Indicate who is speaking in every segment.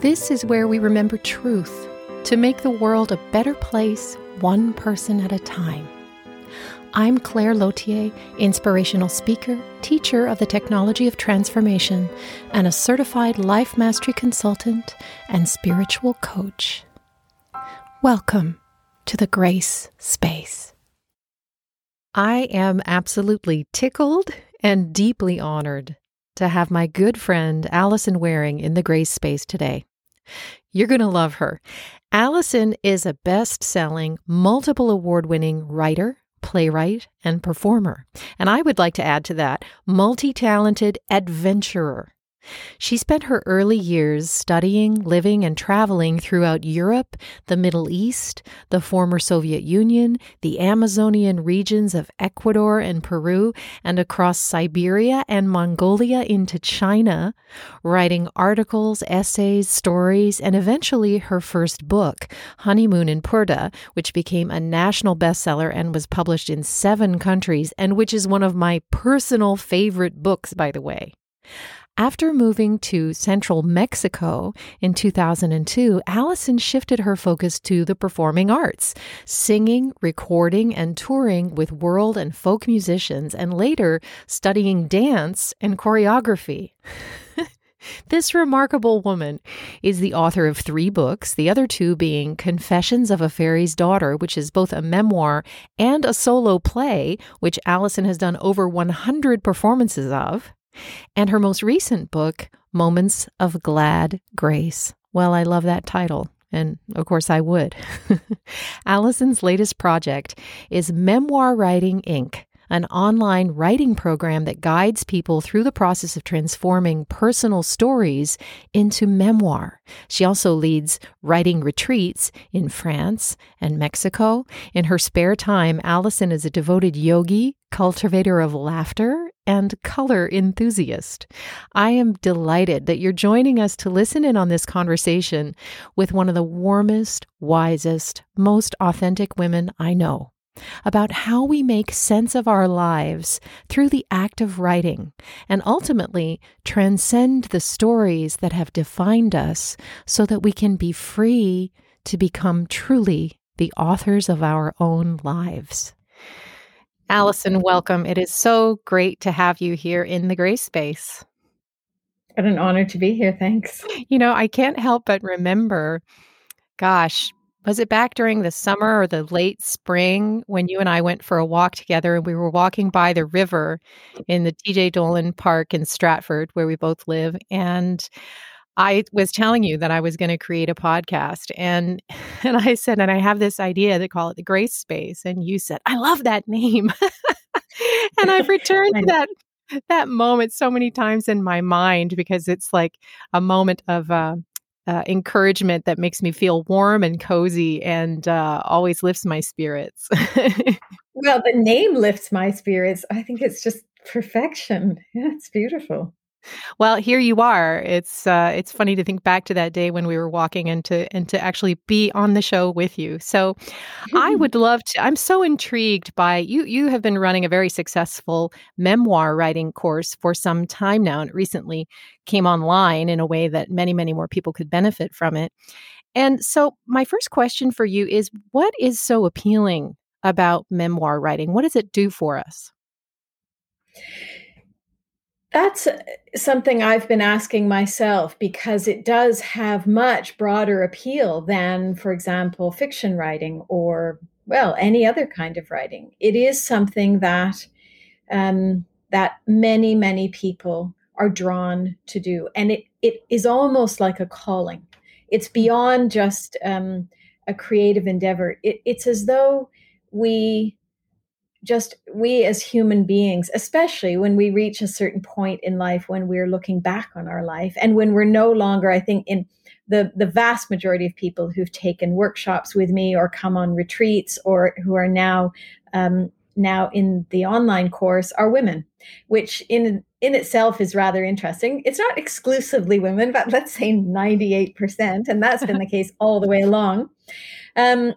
Speaker 1: This is where we remember truth to make the world a better place, one person at a time. I'm Claire Lothier, inspirational speaker, teacher of the technology of transformation, and a certified life mastery consultant and spiritual coach. Welcome to the Grace Space. I am absolutely tickled and deeply honored to have my good friend Alison Wearing in the Grace Space today. You're going to love her. Alison is a best selling, multiple award winning writer, playwright, and performer. And I would like to add to that multi talented adventurer. She spent her early years studying, living, and traveling throughout Europe, the Middle East, the former Soviet Union, the Amazonian regions of Ecuador and Peru, and across Siberia and Mongolia into China, writing articles, essays, stories, and eventually her first book, Honeymoon in Purdah, which became a national bestseller and was published in seven countries, and which is one of my personal favorite books, by the way. After moving to central Mexico in 2002, Alison shifted her focus to the performing arts, singing, recording, and touring with world and folk musicians, and later studying dance and choreography. This remarkable woman is the author of three books, the other two being Confessions of a Fairy's Daughter, which is both a memoir and a solo play, which Alison has done over 100 performances of, and her most recent book, Moments of Glad Grace. Well, I love that title. And of course, I would. Alison's latest project is Memoir Writing Ink., an online writing program that guides people through the process of transforming personal stories into memoir. She also leads writing retreats in France and Mexico. In her spare time, Alison is a devoted yogi, cultivator of laughter, and color enthusiast. I am delighted that you're joining us to listen in on this conversation with one of the warmest, wisest, most authentic women I know about how we make sense of our lives through the act of writing and ultimately transcend the stories that have defined us so that we can be free to become truly the authors of our own lives. Alison, welcome. It is so great to have you here in the Grace Space.
Speaker 2: What an honor to be here. Thanks.
Speaker 1: You know, I can't help but remember, gosh, was it back during the summer or the late spring when you and I went for a walk together and we were walking by the river in the TJ Dolan Park in Stratford, where we both live? And I was telling you that I was going to create a podcast and and I said and I have this idea to call it the Grace Space and you said I love that name. and I've returned to that that moment so many times in my mind because it's like a moment of uh, uh, encouragement that makes me feel warm and cozy and uh, always lifts my spirits.
Speaker 2: well, the name lifts my spirits. I think it's just perfection. Yeah, it's beautiful.
Speaker 1: Well, here you are. It's uh, it's funny to think back to that day when we were walking and to and to actually be on the show with you. So, I would love to. I'm so intrigued by you. You have been running a very successful memoir writing course for some time now, and it recently came online in a way that many many more people could benefit from it. And so, my first question for you is: What is so appealing about memoir writing? What does it do for us?
Speaker 2: That's uh, something I've been asking myself because it does have much broader appeal than, for example, fiction writing or, well, any other kind of writing. It is something that um, that many, many people are drawn to do, and it it is almost like a calling. It's beyond just um, a creative endeavor. It, it's as though we just we as human beings, especially when we reach a certain point in life when we're looking back on our life and when we're no longer, I think, in the, the vast majority of people who've taken workshops with me or come on retreats or who are now um, now in the online course are women, which in in itself is rather interesting. It's not exclusively women, but let's say 98%, and that's been the case all the way along. Um,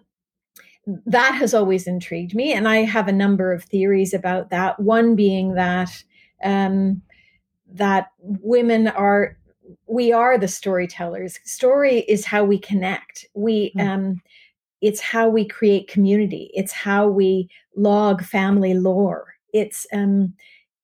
Speaker 2: that has always intrigued me. And I have a number of theories about that. One being that um, that women are we are the storytellers. Story is how we connect. We mm. um, it's how we create community. It's how we log family lore. It's um,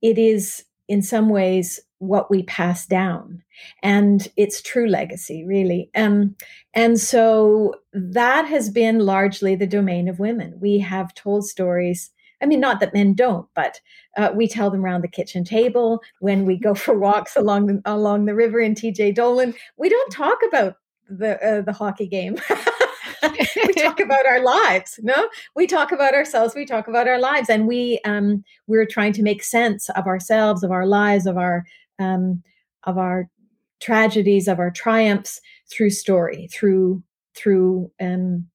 Speaker 2: it is in some ways what we pass down and it's true legacy really. Um, and so that has been largely the domain of women. We have told stories i mean not that men don't but uh, we tell them around the kitchen table when we go for walks along the, along the river in tj dolan we don't talk about the uh, the hockey game. We talk about our lives no? We talk about ourselves we talk about our lives and we um we're trying to make sense of ourselves of our lives of our um, of our tragedies, of our triumphs through story, through through um,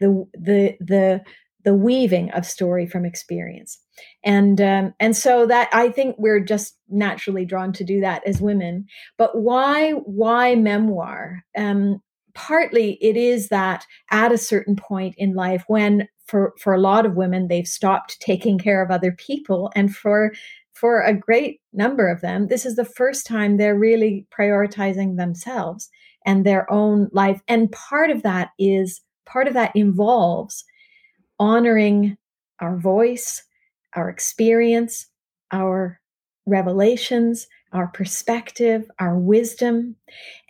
Speaker 2: the the the the weaving of story from experience. And um, and so that i think we're just naturally drawn to do that as women. But why why memoir? Um, partly it is that at a certain point in life when for for a lot of women they've stopped taking care of other people and for for a great number of them, this is the first time they're really prioritizing themselves and their own life. And part of that is, part of that involves honoring our voice, our experience, our revelations, our perspective, our wisdom.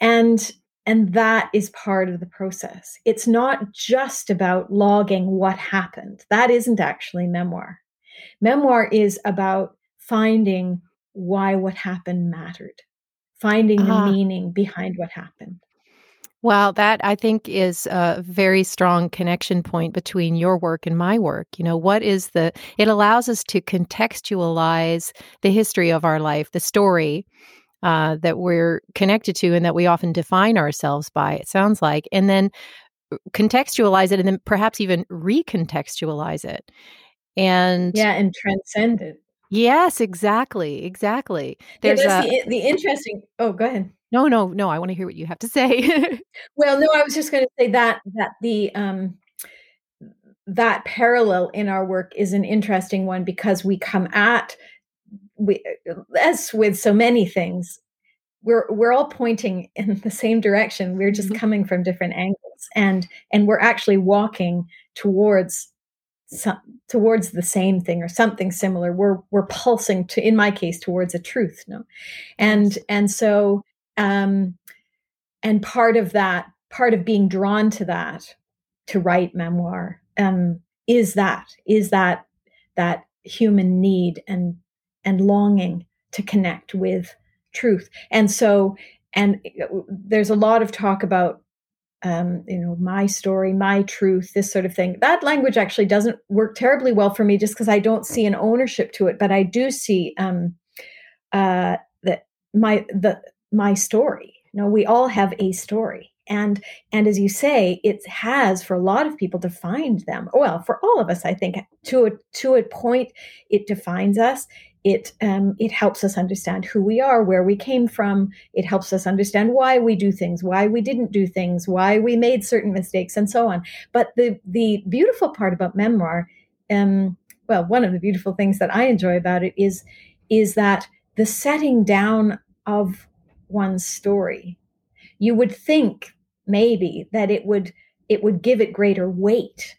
Speaker 2: And and that is part of the process. It's not just about logging what happened. That isn't actually memoir. Memoir is about finding why what happened mattered, finding uh-huh. the meaning behind what happened.
Speaker 1: Well, that I think is a very strong connection point between your work and my work. You know, what is the, it allows us to contextualize the history of our life, the story uh, that we're connected to and that we often define ourselves by, it sounds like, and then uh, contextualize it and then perhaps even recontextualize it. And
Speaker 2: yeah, and transcend it.
Speaker 1: Yes, exactly, exactly.
Speaker 2: There's yeah, a, the, the interesting. Oh, go ahead.
Speaker 1: No, no, no. I want to hear what you have to say.
Speaker 2: well, no, I was just going to say that that the um that parallel in our work is an interesting one because we come at we as with so many things we're we're all pointing in the same direction we're just mm-hmm. coming from different angles and and we're actually walking towards some, towards the same thing or something similar. We're we're pulsing to in my case towards a truth no? And and so um and part of that part of being drawn to that to write memoir um is that is that that human need and and longing to connect with truth. And so and uh, there's a lot of talk about um, you know, my story, my truth, this sort of thing. That language actually doesn't work terribly well for me just because I don't see an ownership to it, but I do see um, uh, that my the my story. You know, we all have a story, and and as you say, it has for a lot of people defined them. Well, for all of us, I think to a to a point, it defines us it um, it helps us understand who we are, where we came from. It helps us understand why we do things, why we didn't do things, why we made certain mistakes, and so on. But the the beautiful part about memoir, um, well, one of the beautiful things that I enjoy about it is is that the setting down of one's story. You would think maybe that it would it would give it greater weight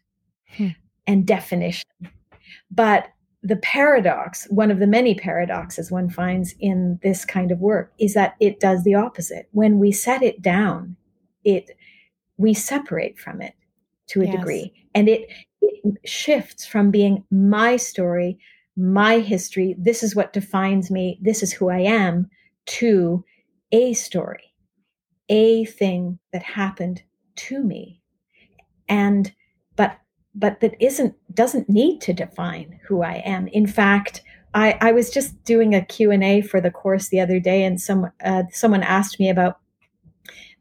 Speaker 2: hmm. and definition, but the paradox, one of the many paradoxes one finds in this kind of work, is that it does the opposite. When we set it down, it we separate from it to a yes. degree, and it, it shifts from being my story, my history. This is what defines me. This is who I am. To a story, a thing that happened to me, and but but that isn't doesn't need to define who I am. In fact, I, I was just doing a Q&A for the course the other day and some, uh, someone asked me about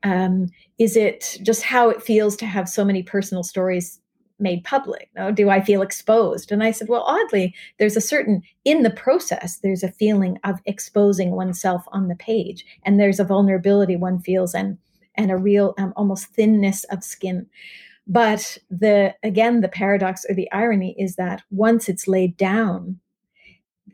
Speaker 2: um, is it just how it feels to have so many personal stories made public? No do i feel exposed? And i said well oddly there's a certain in the process there's a feeling of exposing oneself on the page and there's a vulnerability one feels and and a real um, almost thinness of skin but the again the paradox or the irony is that once it's laid down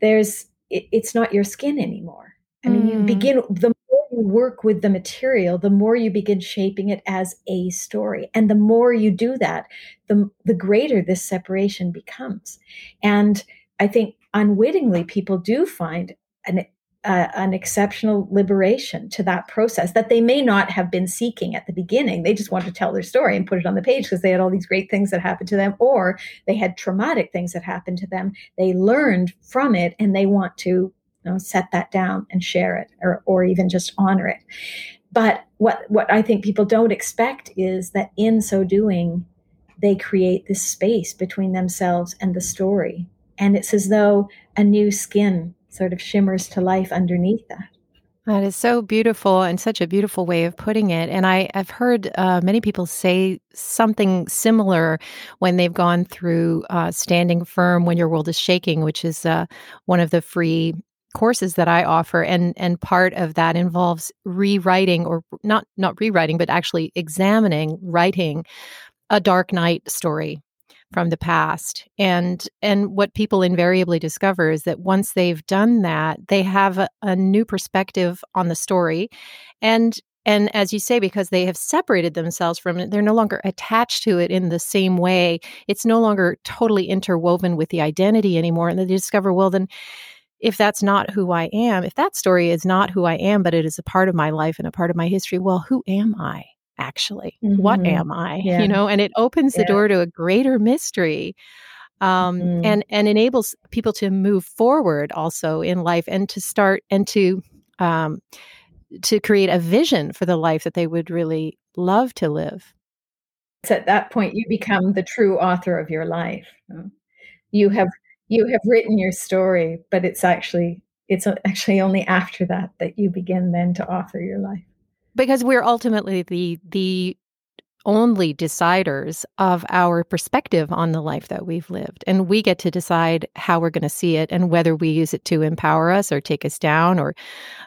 Speaker 2: there's it, it's not your skin anymore. I mean mm. you begin the more you work with the material the more you begin shaping it as a story. And the more you do that the the greater this separation becomes. And i think unwittingly people do find an uh, an exceptional liberation to that process that they may not have been seeking at the beginning. They just want to tell their story and put it on the page because they had all these great things that happened to them, or they had traumatic things that happened to them. They learned from it and they want to you know, set that down and share it or, or even just honor it. But what, what I think people don't expect is that in so doing, they create this space between themselves and the story. And it's as though a new skin sort of shimmers to life underneath that.
Speaker 1: That is so beautiful and such a beautiful way of putting it. And I, have heard uh, many people say something similar when they've gone through uh, Standing Firm When Your World is Shaking, which is uh, one of the free courses that I offer. And, and part of that involves rewriting or not, not rewriting, but actually examining, writing a dark night story from the past. And and what people invariably discover is that once they've done that they have a, a, new perspective on the story. And and as you say because they have separated themselves from it they're no longer attached to it in the same way. It's no longer totally interwoven with the identity anymore and they discover well then if that's not who I am, if that story is not who I am, but it is a part of my life and a part of my history, well, who am I? Actually mm-hmm. what am i yeah. you know and it opens yeah. the door to a greater mystery um, mm-hmm. and and enables people to move forward also in life and to start and to um, to create a vision for the life that they would really love to live
Speaker 2: it's at that point you become the true author of your life you have you have written your story but it's actually it's actually only after that that you begin then to author your life
Speaker 1: because we're ultimately the the only deciders of our perspective on the life that we've lived. And we get to decide how we're going to see it and whether we use it to empower us or take us down or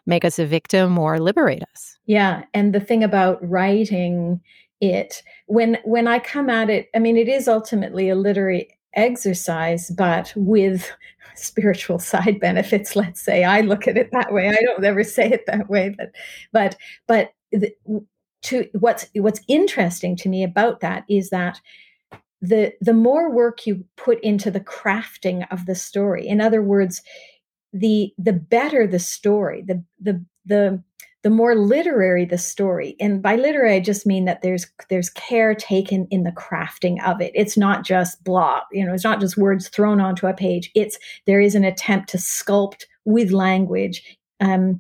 Speaker 1: make us a victim or liberate us.
Speaker 2: Yeah. And the thing about writing it, when when I come at it, I mean, it is ultimately a literary exercise, but with spiritual side benefits, let's say. I look at it that way. I don't ever say it that way, but but but to what's what's interesting to me about that is that the the more work you put into the crafting of the story in other words the the better the story the the the the more literary the story and by literary i just mean that there's there's care taken in the crafting of it. It's not just blah you know it's not just words thrown onto a page. It's there is an attempt to sculpt with language um,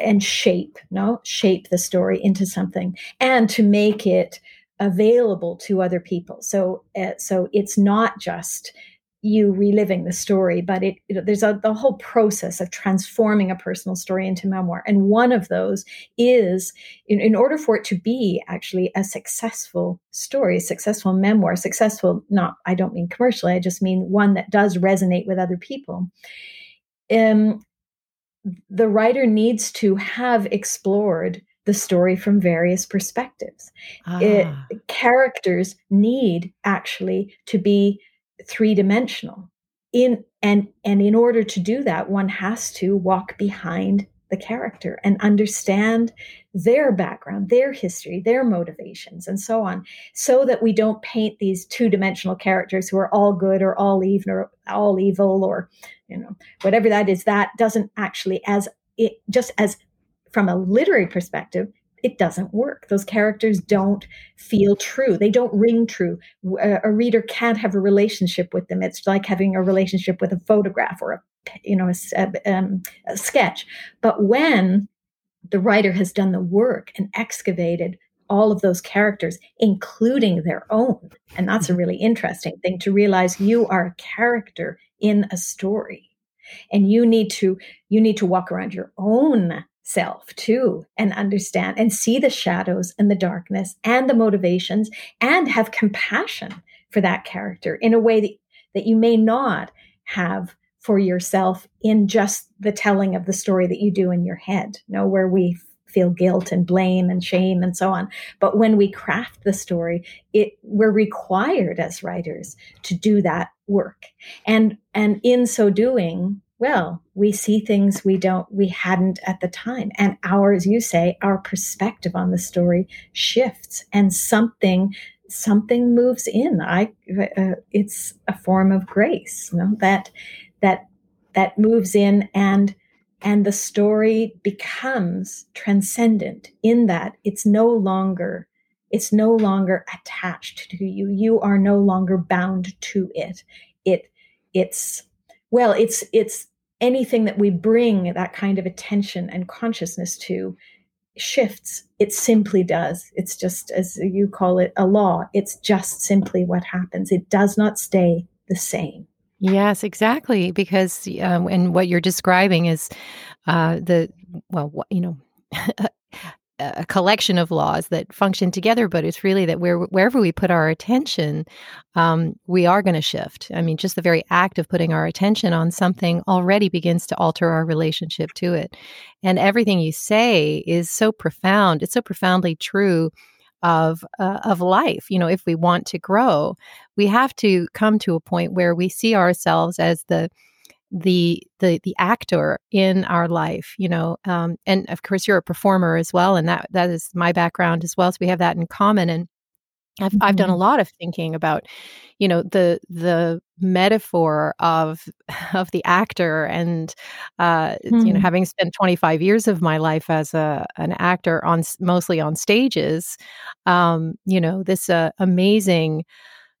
Speaker 2: and shape no shape the story into something and to make it available to other people. So uh, so it's not just you reliving the story but it, it there's a the whole process of transforming a personal story into memoir. And one of those is in, in order for it to be actually a successful story successful memoir successful not i don't mean commercially i just mean one that does resonate with other people um, the writer needs to have explored the story from various perspectives. Ah. It, characters need actually to be three dimensional. In and and in order to do that, one has to walk behind the character and understand their background, their history, their motivations, and so on, so that we don't paint these two-dimensional characters who are all good or all evil or all evil or you know whatever that is. That doesn't actually, as it just as from a literary perspective, it doesn't work. Those characters don't feel true. They don't ring true. A, reader can't have a relationship with them. It's like having a relationship with a photograph or a you know a, um, a sketch. But when the writer has done the work and excavated all of those characters, including their own. And that's a really interesting thing to realize you are a character in a story. And you need to you need to walk around your own self too and understand and see the shadows and the darkness and the motivations and have compassion for that character in a way that, that you may not have for yourself in just the telling of the story that you do in your head you know where we feel guilt and blame and shame and so on but when we craft the story it we're required as writers to do that work and and in so doing well, we see things we don't, we hadn't at the time. And our, as you say, our perspective on the story shifts and something, something moves in. I, uh, it's a form of grace, you know, that, that, that moves in and, and the story becomes transcendent in that it's no longer it's no longer attached to you. You are no longer bound to it. It it's well it's it's anything that we bring that kind of attention and consciousness to shifts. It simply does. It's just as you call it a law. It's just simply what happens. It does not stay the same
Speaker 1: yes exactly because um, and what you're describing is uh, the well you know a collection of laws that function together, but it's really that where, wherever we put our attention, um, we are going to shift. I mean, just the very act of putting our attention on something already begins to alter our relationship to it. And everything you say is so profound. It's so profoundly true of uh, of life. You know, if we want to grow, we have to come to a point where we see ourselves as the the the the actor in our life you know um, and of course you're a performer as well and that that is my background as well so we have that in common and I've, mm-hmm. I've done a mm-hmm. lot of thinking about you know the the metaphor of of the actor and uh, mm-hmm. you know mm. having spent 25 years of my life as a an actor on mostly on stages um, you know this uh, amazing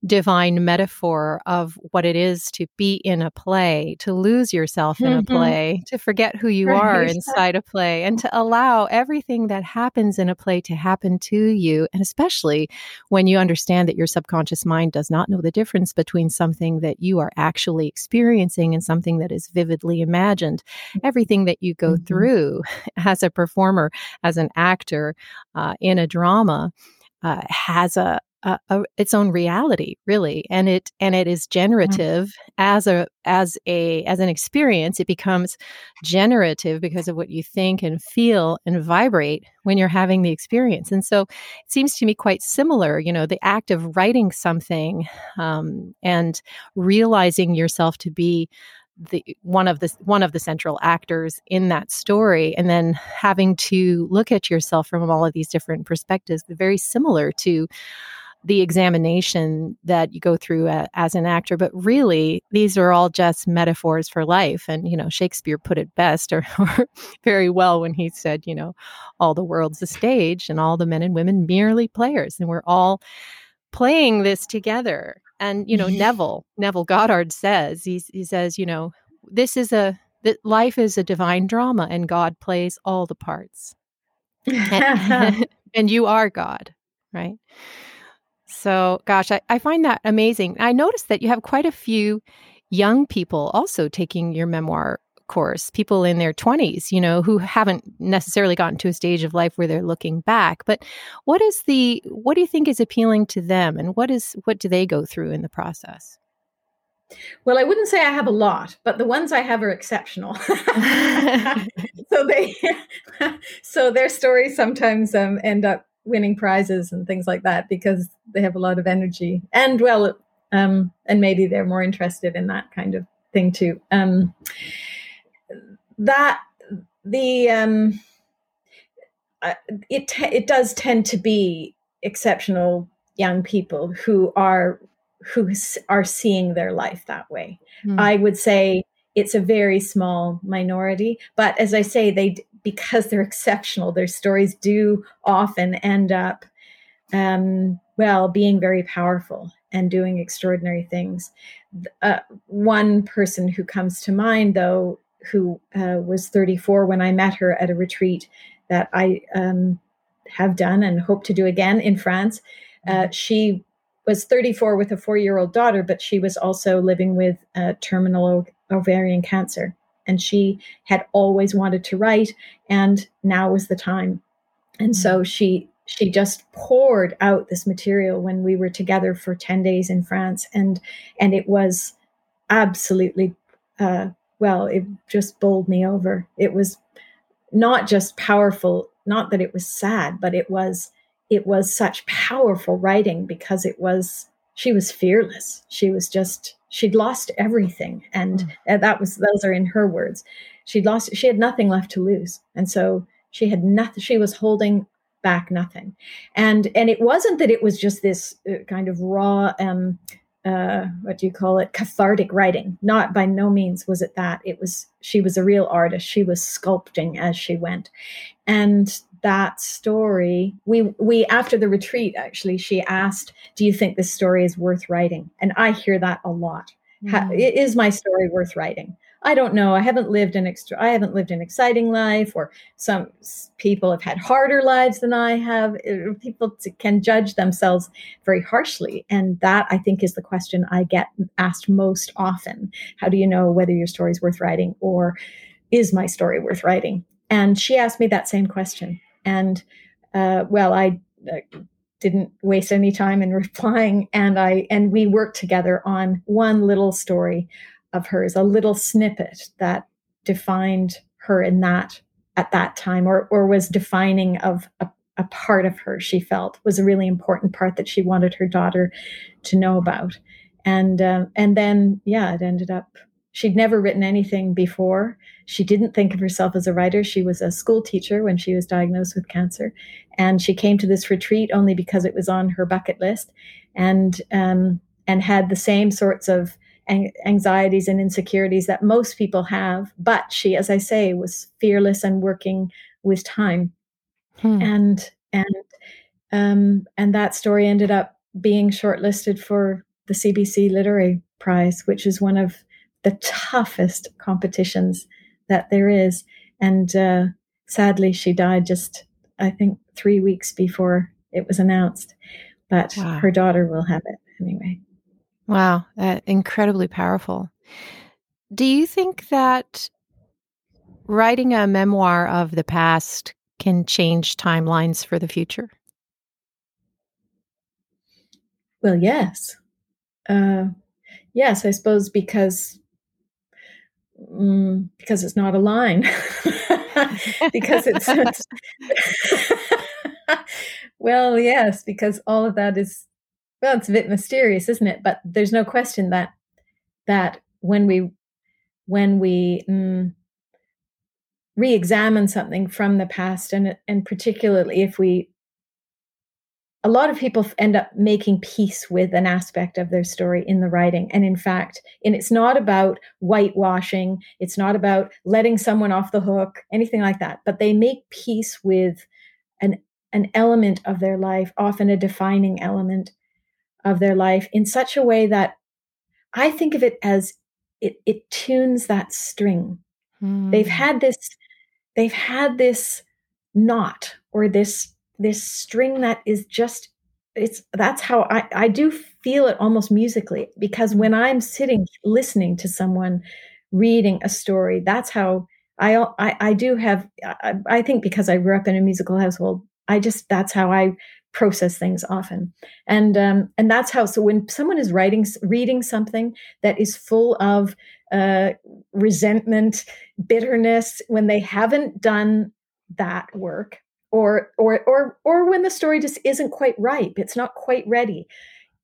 Speaker 1: divine metaphor of what it is to be in a play, to lose yourself in mm-hmm. a play, to forget who you right. are inside a play, and to allow everything that happens in a play to happen to you. And especially when you understand that your subconscious mind does not know the difference between something that you are actually experiencing and something that is vividly imagined. Everything that you go mm-hmm. through as a performer, as an actor uh, in a drama. Uh, has a, a, a, its own reality really and it and it is generative as a as a as an experience it becomes generative because of what you think and feel and vibrate when you're having the experience and so it seems to me quite similar you know the act of writing something um, and realizing yourself to be the one of the one of the central actors in that story and then having to look at yourself from all of these different perspectives very similar to the examination that you go through a, as an actor but really these are all just metaphors for life. And you know shakespeare put it best or, or, very well when he said you know all the world's a stage and all the men and women merely players and we're all playing this together. And you know mm-hmm. neville neville goddard says he, he says you know this is a that life is a divine drama and god plays all the parts. And, and you are god right so, gosh, I, I find that amazing. I noticed that you have quite a few young people also taking your memoir course, people in their 20s, you know, who haven't necessarily gotten to a stage of life where they're looking back. But what is the what do you think is appealing to them and what is what do they go through in the process?
Speaker 2: Well, I wouldn't say I have a lot, but the ones I have are exceptional. so they, so their stories sometimes um, end up winning prizes and things like that because they have a lot of energy. And well um, and maybe they're more interested in that kind of thing too. Um, that the um, uh, it it does tend to be exceptional young people who are who are seeing their life that way. Mm. i would say it's a very small minority but as i say they because they're exceptional, their stories do often end up, um, well, being very powerful and doing extraordinary things. Uh, one person who comes to mind, though, who uh, was 34 when I met her at a retreat that I um, have done and hope to do again in France. Uh, mm-hmm. she was 34 with a four year old daughter, but she was also living with uh, terminal ovarian cancer. And she had always wanted to write, and now was the time. And so mm-hmm. she she just poured out this material when we were together for 10 days in France and and it was absolutely uh, well it just bowled me over it was not just powerful not that it was sad but it was it was such powerful writing because it was she was fearless she was just she'd lost everything and mm. that was those are in her words. She'd lost she had nothing left to lose and so she had nothing she was holding back nothing. And and it wasn't that it was just this uh, kind of raw um uh what do you call it cathartic writing. Not by no means was it that. It was she was a real artist. She was sculpting as she went. And that story we we after the retreat actually she asked do you think this story is worth writing and i hear that a lot mm. is my story worth writing I don't know. I haven't lived an extra. I haven't lived an exciting life, or some people have had harder lives than I have. Uh, people can judge themselves very harshly, and that I think is the question I get asked most often. How do you know whether your story is worth writing, or is my story worth writing? And she asked me that same question, and uh, well, I. Uh, didn't waste any time in replying and i and we worked together on one little story of hers, a little snippet that defined her in that at that time, or or was defining of a, a part of her she felt was a really important part that she wanted her daughter to know about. And uh, and then yeah, it ended up she'd never written anything before. She didn't think of herself as a writer. She was a school teacher when she was diagnosed with cancer, and she came to this retreat only because it was on her bucket list, and um, and had the same sorts of anxieties and insecurities that most people have. But she, as I say, was fearless and working with time. Hmm. And and um, and that story ended up being shortlisted for the CBC Literary Prize, which is one of the toughest competitions that there is. And uh, sadly, she died just, I think, three weeks before it was announced. But wow. her daughter will have it anyway.
Speaker 1: Wow, uh, incredibly powerful. Do you think that writing a memoir of the past can change timelines for the future?
Speaker 2: Well, yes. Uh, yes, I suppose because mm, because it's not a line. because it's, well, yes, because all of that is well, it's a bit mysterious, isn't it? But there's no question that that when we when we mm, re-examine something from the past, and and particularly if we a lot of people end up making peace with an aspect of their story in the writing and in fact and it's not about whitewashing it's not about letting someone off the hook anything like that but they make peace with an an element of their life often a defining element of their life in such a way that I think of it as it, it tunes that string. Mm. They've hmm. had this, they've had this knot or this this string that is just it's that's how I, I do feel it almost musically because when I'm sitting listening to someone reading a story, that's how I I, I do have I, I think because I grew up in a musical household, I just that's how I process things often. And um, and that's how so when someone is writing reading something that is full of uh, resentment bitterness when they haven't done that work or or or or when the story just isn't quite ripe it's not quite ready.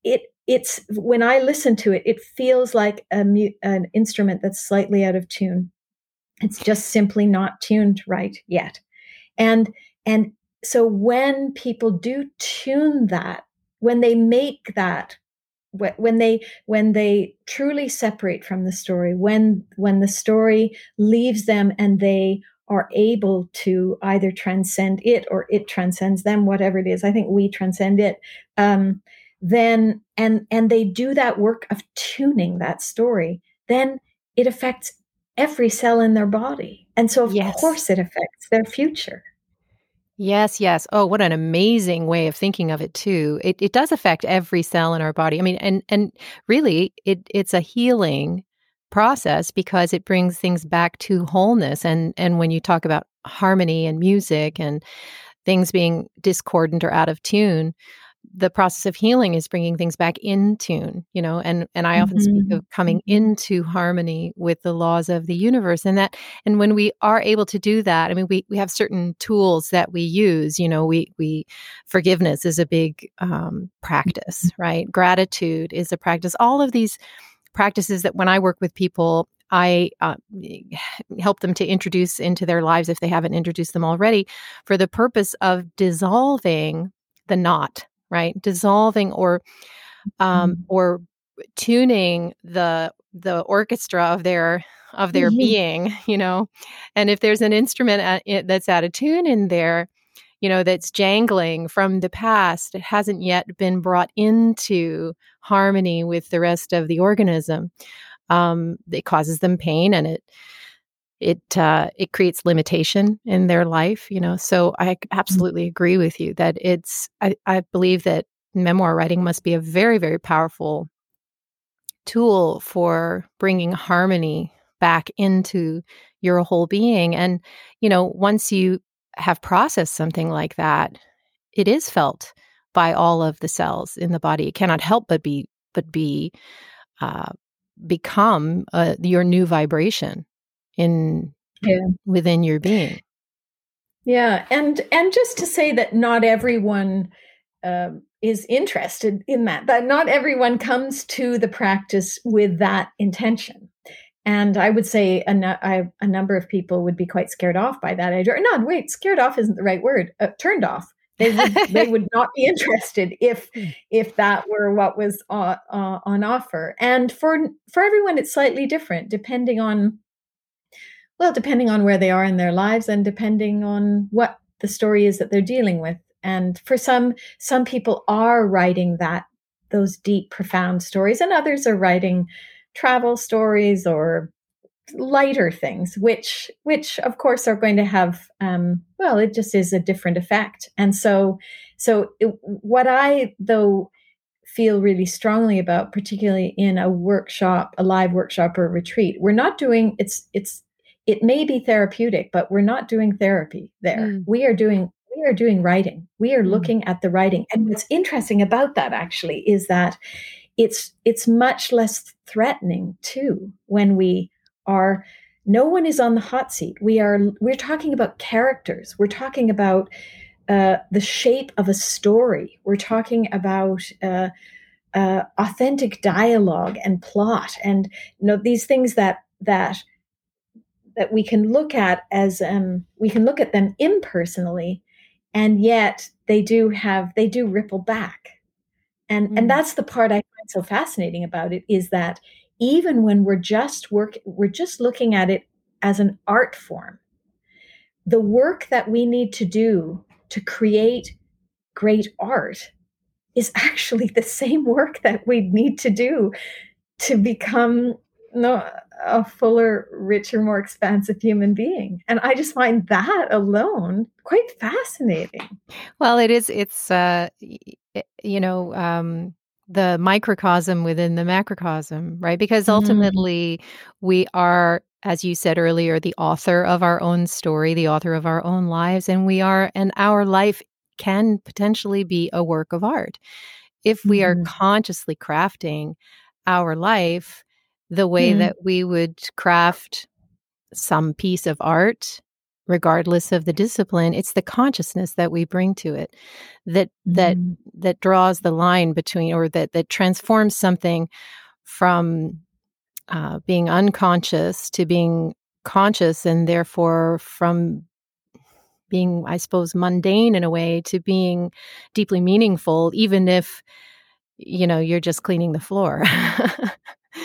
Speaker 2: It it's when i listen to it it feels like a an instrument that's slightly out of tune. It's just simply not tuned right yet. And and so when people do tune that when they make that when they when they truly separate from the story when when the story leaves them and they are able to either transcend it or it transcends them whatever it is i think we transcend it um, then and and they do that work of tuning that story then it affects every cell in their body and so of yes. course it affects their future
Speaker 1: Yes, yes. Oh, what an amazing way of thinking of it too. It it does affect every cell in our body. I mean, and and really it it's a healing process because it brings things back to wholeness and and when you talk about harmony and music and things being discordant or out of tune, the process of healing is bringing things back in tune you know and and i often mm-hmm. speak of coming mm-hmm. into harmony with the laws of the universe and that and when we are able to do that i mean we we have certain tools that we use you know we we forgiveness is a big um, practice mm-hmm. right gratitude is a practice all of these practices that when i work with people I uh, help them to introduce into their lives if they haven't introduced them already for the purpose of dissolving the knot right dissolving or um mm-hmm. or tuning the the orchestra of their of their mm-hmm. being you know and if there's an instrument at, that's out of tune in there you know that's jangling from the past it hasn't yet been brought into harmony with the rest of the organism. Um, it causes them pain and it it uh, it creates limitation in their life you know? So i mm-hmm. absolutely agree with you that it's I, I believe that memoir writing must be a very very powerful tool for bringing harmony back into your whole being. And you know once you have processed something like that it is felt by all of the cells in the body. It cannot help but be but be uh, become uh, your new vibration in yeah. within your being.
Speaker 2: Yeah and and just to say that not everyone uh, is interested in that that not everyone comes to the practice with that intention. And i would say a, a number of people would be quite scared off by that idea. Not wait scared off isn't the right word uh, turned off they would they would not be interested if hmm. if that were what was uh, uh, on offer and for for everyone it's slightly different depending on well, depending on where they are in their lives and depending on what the story is that they're dealing with. And for some, some people are writing that those deep, profound stories, and others are writing travel stories or lighter things, which, which of course are going to have, um, well, it just is a different effect. And so, so it, what I though feel really strongly about, particularly in a workshop, a live workshop or retreat, we're not doing it's it's it may be therapeutic but we're not doing therapy there mm. we are doing we are doing writing we are mm. looking at the writing and what's interesting about that actually is that it's it's much less threatening too when we are no one is on the hot seat. We are we're talking about characters. We're talking about uh, the shape of a story. We're talking about uh, uh, authentic dialogue and plot and you know these things that that that we can look at as um, we can look at them impersonally and yet they do have they do ripple back. And mm. and that's the part i find so fascinating about it is that even when we're just work we're just looking at it as an art form the work that we need to do to create great art is actually the same work that we need to do to become a fuller, richer, more expansive human being. And I just find that alone quite fascinating.
Speaker 1: Well, it is, it's, uh, you know, um, the microcosm within the macrocosm, right? Because mm-hmm. ultimately mm. we are, as you said earlier, the author of our own story, the author of our own lives. And we are, and our life can potentially be a work of art. If we mm. are mm-hmm. consciously crafting our life, the way mm. that we would craft some piece of art regardless of the discipline it's the consciousness that we bring to it that mm. that that draws the line between or that that transforms something from uh, being unconscious to being conscious and therefore from being i suppose mundane in a way to being deeply meaningful even if you know you're just cleaning the floor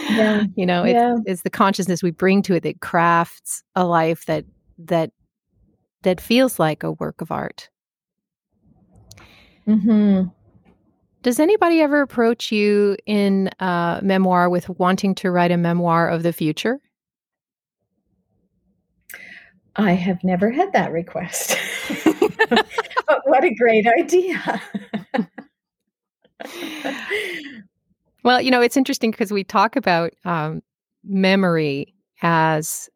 Speaker 1: yeah. you know it's, yeah. it's the consciousness we bring to it that crafts a life that that that feels like a work of art
Speaker 2: Mm-hmm.
Speaker 1: does anybody ever approach you in uh, memoir with wanting to write a memoir of the future
Speaker 2: I have never had that request. but what a great idea.
Speaker 1: well, you know, it's interesting because we talk about um, memory as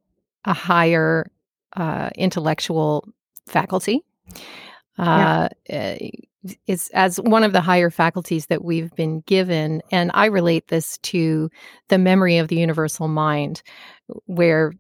Speaker 1: a higher uh, intellectual faculty. Uh, yeah. Is as one of the higher faculties that we've been given. And I relate this to the memory of the universal mind, where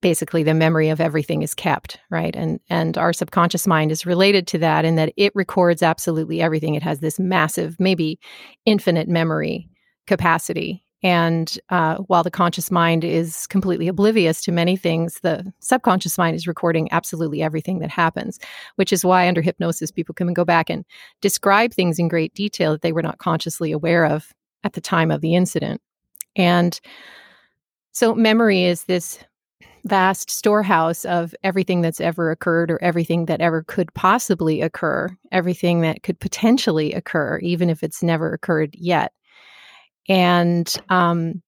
Speaker 1: basically the memory of everything is kept right and and our subconscious mind is related to that in that it records absolutely everything it has this massive maybe infinite memory capacity and uh, while the conscious mind is completely oblivious to many things, the subconscious mind is recording absolutely everything that happens, which is why under hypnosis, people can go back and describe things in great detail that they were not consciously aware of at the time of the incident. And so, memory is this vast storehouse of everything that's ever occurred or everything that ever could possibly occur, everything that could potentially occur, even if it's never occurred yet and um,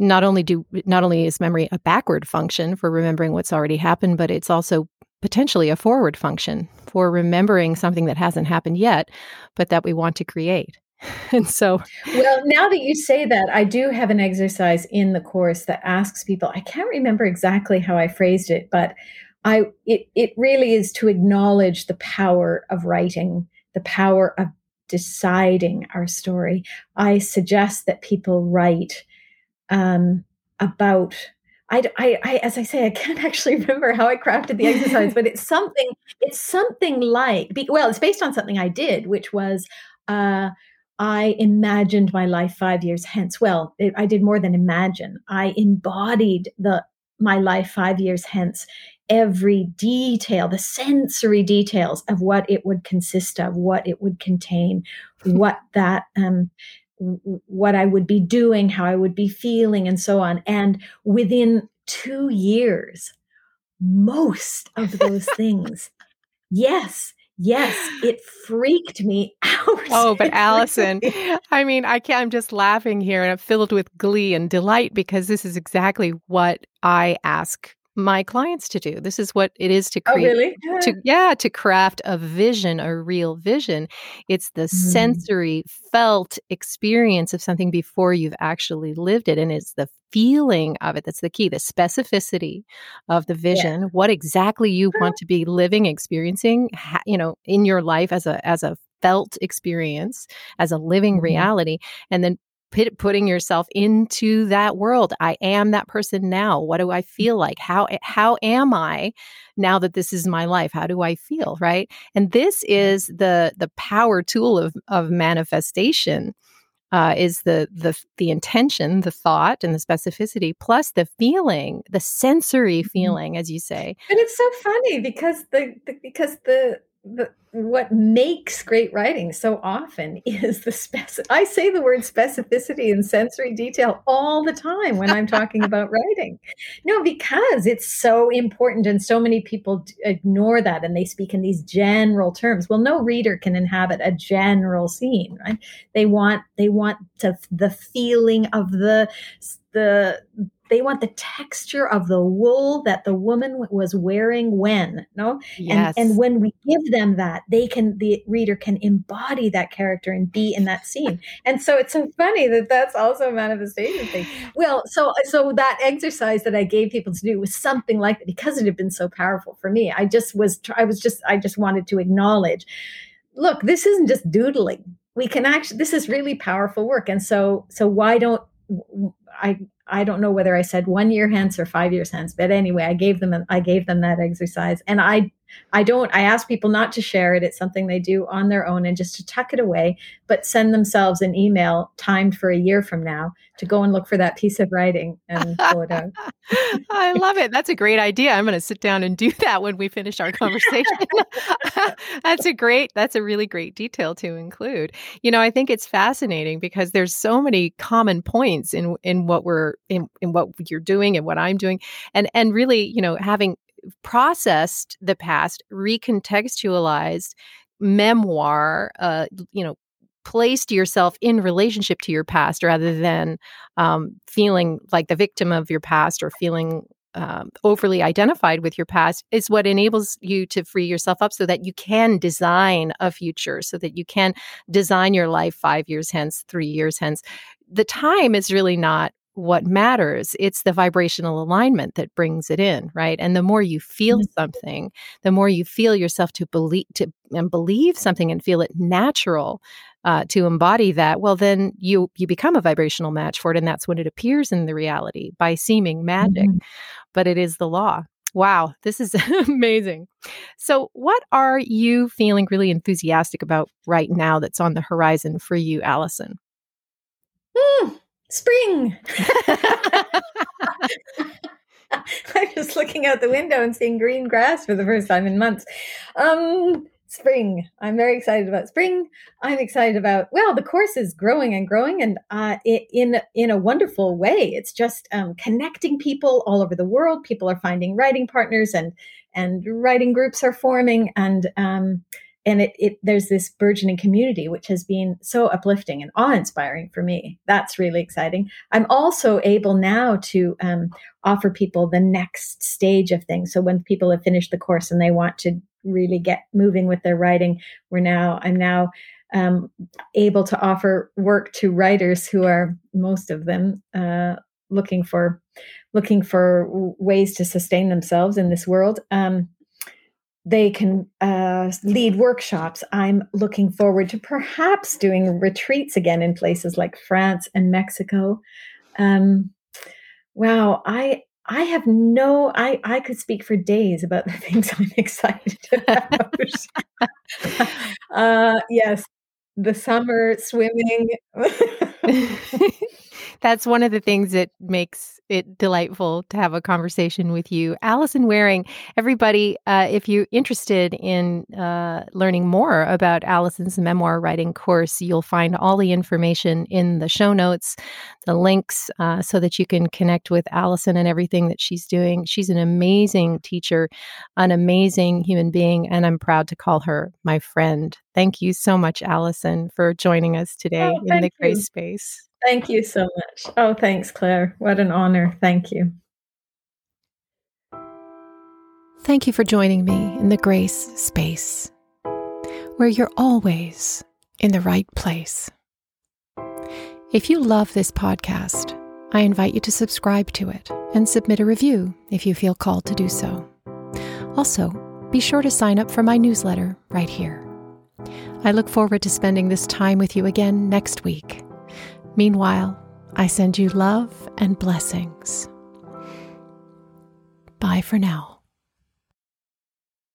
Speaker 1: not only do not only is memory a backward function for remembering what's already happened but it's also potentially a forward function for remembering something that hasn't happened yet but that we want to create. And so
Speaker 2: well now that you say that i do have an exercise in the course that asks people i can't remember exactly how i phrased it but i it, it really is to acknowledge the power of writing the power of deciding our story, I suggest that people write um, about. I, I, I, as I say, I can't actually remember how I crafted the exercise, but it's something. It's something like. Well, it's based on something I did, which was. Uh, I imagined my life five years hence. Well, it, I did more than imagine. I embodied the my life five years hence every detail, the sensory details of what it would consist of, what it would contain, what that um, what I would be doing, how I would be feeling, and so on. And within two years, most of those things, yes, yes, it freaked me out.
Speaker 1: Oh, but Alison, I mean, I can't, I'm just laughing here and I'm filled with glee and delight because this is exactly what I ask my clients to do. This is what it is to
Speaker 2: create. Oh, really? yeah.
Speaker 1: To yeah, to craft a vision, a real vision. It's the mm. sensory, felt experience of something before you've actually lived it, and it's the feeling of it that's the key. The specificity of the vision, yeah. what exactly you want to be living, experiencing, you know, in your life as a as a felt experience as a living mm-hmm. reality and then put, putting yourself into that world. I am that person now. What do I feel like? How how am I now that this is my life? How do I feel, right? And this is the the power tool of of manifestation. Uh, is the the the intention, the thought, and the specificity, plus the feeling, the sensory mm-hmm. feeling, as you say.
Speaker 2: And it's so funny because the, the because the the, what makes great writing so often is the spec. I say the word specificity and sensory detail all the time when I'm talking about writing. No, because it's so important, and so many people ignore that and they speak in these general terms. Well, no reader can inhabit a general scene, right? They want they want to the feeling of the the they want the texture of the wool that the woman was wearing when no?
Speaker 1: Yes.
Speaker 2: and and when we give them that they can the reader can embody that character and be in that scene. And so it's so funny that that's also a manifestation thing. Well so so that exercise that i gave people to do was something like that because it had been so powerful for me i just was i was just i just wanted to acknowledge look this isn't just doodling. We can actually this is really powerful work. And so so why don't I I don't know whether I said one year hence or five years hence, but anyway, I gave them I gave them that exercise, and I I don't I ask people not to share it. It's something they do on their own and just to tuck it away, but send themselves an email timed for a year from now to go and look for that piece of writing and pull it out.
Speaker 1: I love it. That's a great idea. I'm going to sit down and do that when we finish our conversation. that's a great that's a really great detail to include. You know, I think it's fascinating because there's so many common points in in what we're in, in what you're doing and what I'm doing and and really, you know, having processed the past, recontextualized memoir, uh, you know, placed yourself in relationship to your past rather than um, feeling like the victim of your past or feeling um, overly identified with your past is what enables you to free yourself up so that you can design a future, so that you can design your life five years hence, three years hence. The time is really not what matters. It's the vibrational alignment that brings it in, right? And the more you feel mm-hmm. something, the more you feel yourself to believe to and believe something and feel it natural uh, to embody that. Well, then you you become a vibrational match for it, and that's when it appears in the reality by seeming magic. Mm-hmm. But it is the law. Wow, this is amazing. So, what are you feeling really enthusiastic about right now that's on the horizon for you, Alison?
Speaker 2: Mm, spring. I'm just looking out the window and seeing green grass for the first time in months. Um, spring. I'm very excited about spring. I'm excited about well, the course is growing and growing, and uh, it, in in a wonderful way. It's just um, connecting people all over the world. People are finding writing partners, and and writing groups are forming, and um, and it, it there's this burgeoning community which has been so uplifting and awe-inspiring for me. That's really exciting. I'm also able now to um, offer people the next stage of things. So when people have finished the course and they want to really get moving with their writing we're now i'm now um, able to offer work to writers who are most of them uh, looking for looking for ways to sustain themselves in this world. Um, they can uh, lead workshops. I'm looking forward to perhaps doing retreats again in places like France and Mexico. Um, wow, I I have no I I could speak for days about the things I'm excited about. uh, yes, the summer swimming.
Speaker 1: That's one of the things that makes it delightful to have a conversation with you. Alison Wearing, everybody, uh, if you're interested in uh, learning more about Alison's memoir writing course, you'll find all the information in the show notes, the links, uh, so that you can connect with Alison and everything that she's doing. She's an amazing teacher, an amazing human being, and I'm proud to call her my friend. Thank you so much, Alison, for joining us today oh, in the Grace Space.
Speaker 2: Thank you so much. Oh, thanks, Claire. What an honor. Thank you.
Speaker 1: Thank you for joining me in the Grace Space, where you're always in the right place. If you love this podcast, I invite you to subscribe to it and submit a review if you feel called to do so. Also, be sure to sign up for my newsletter right here. I look forward to spending this time with you again next week. Meanwhile, I send you love and blessings. Bye for now.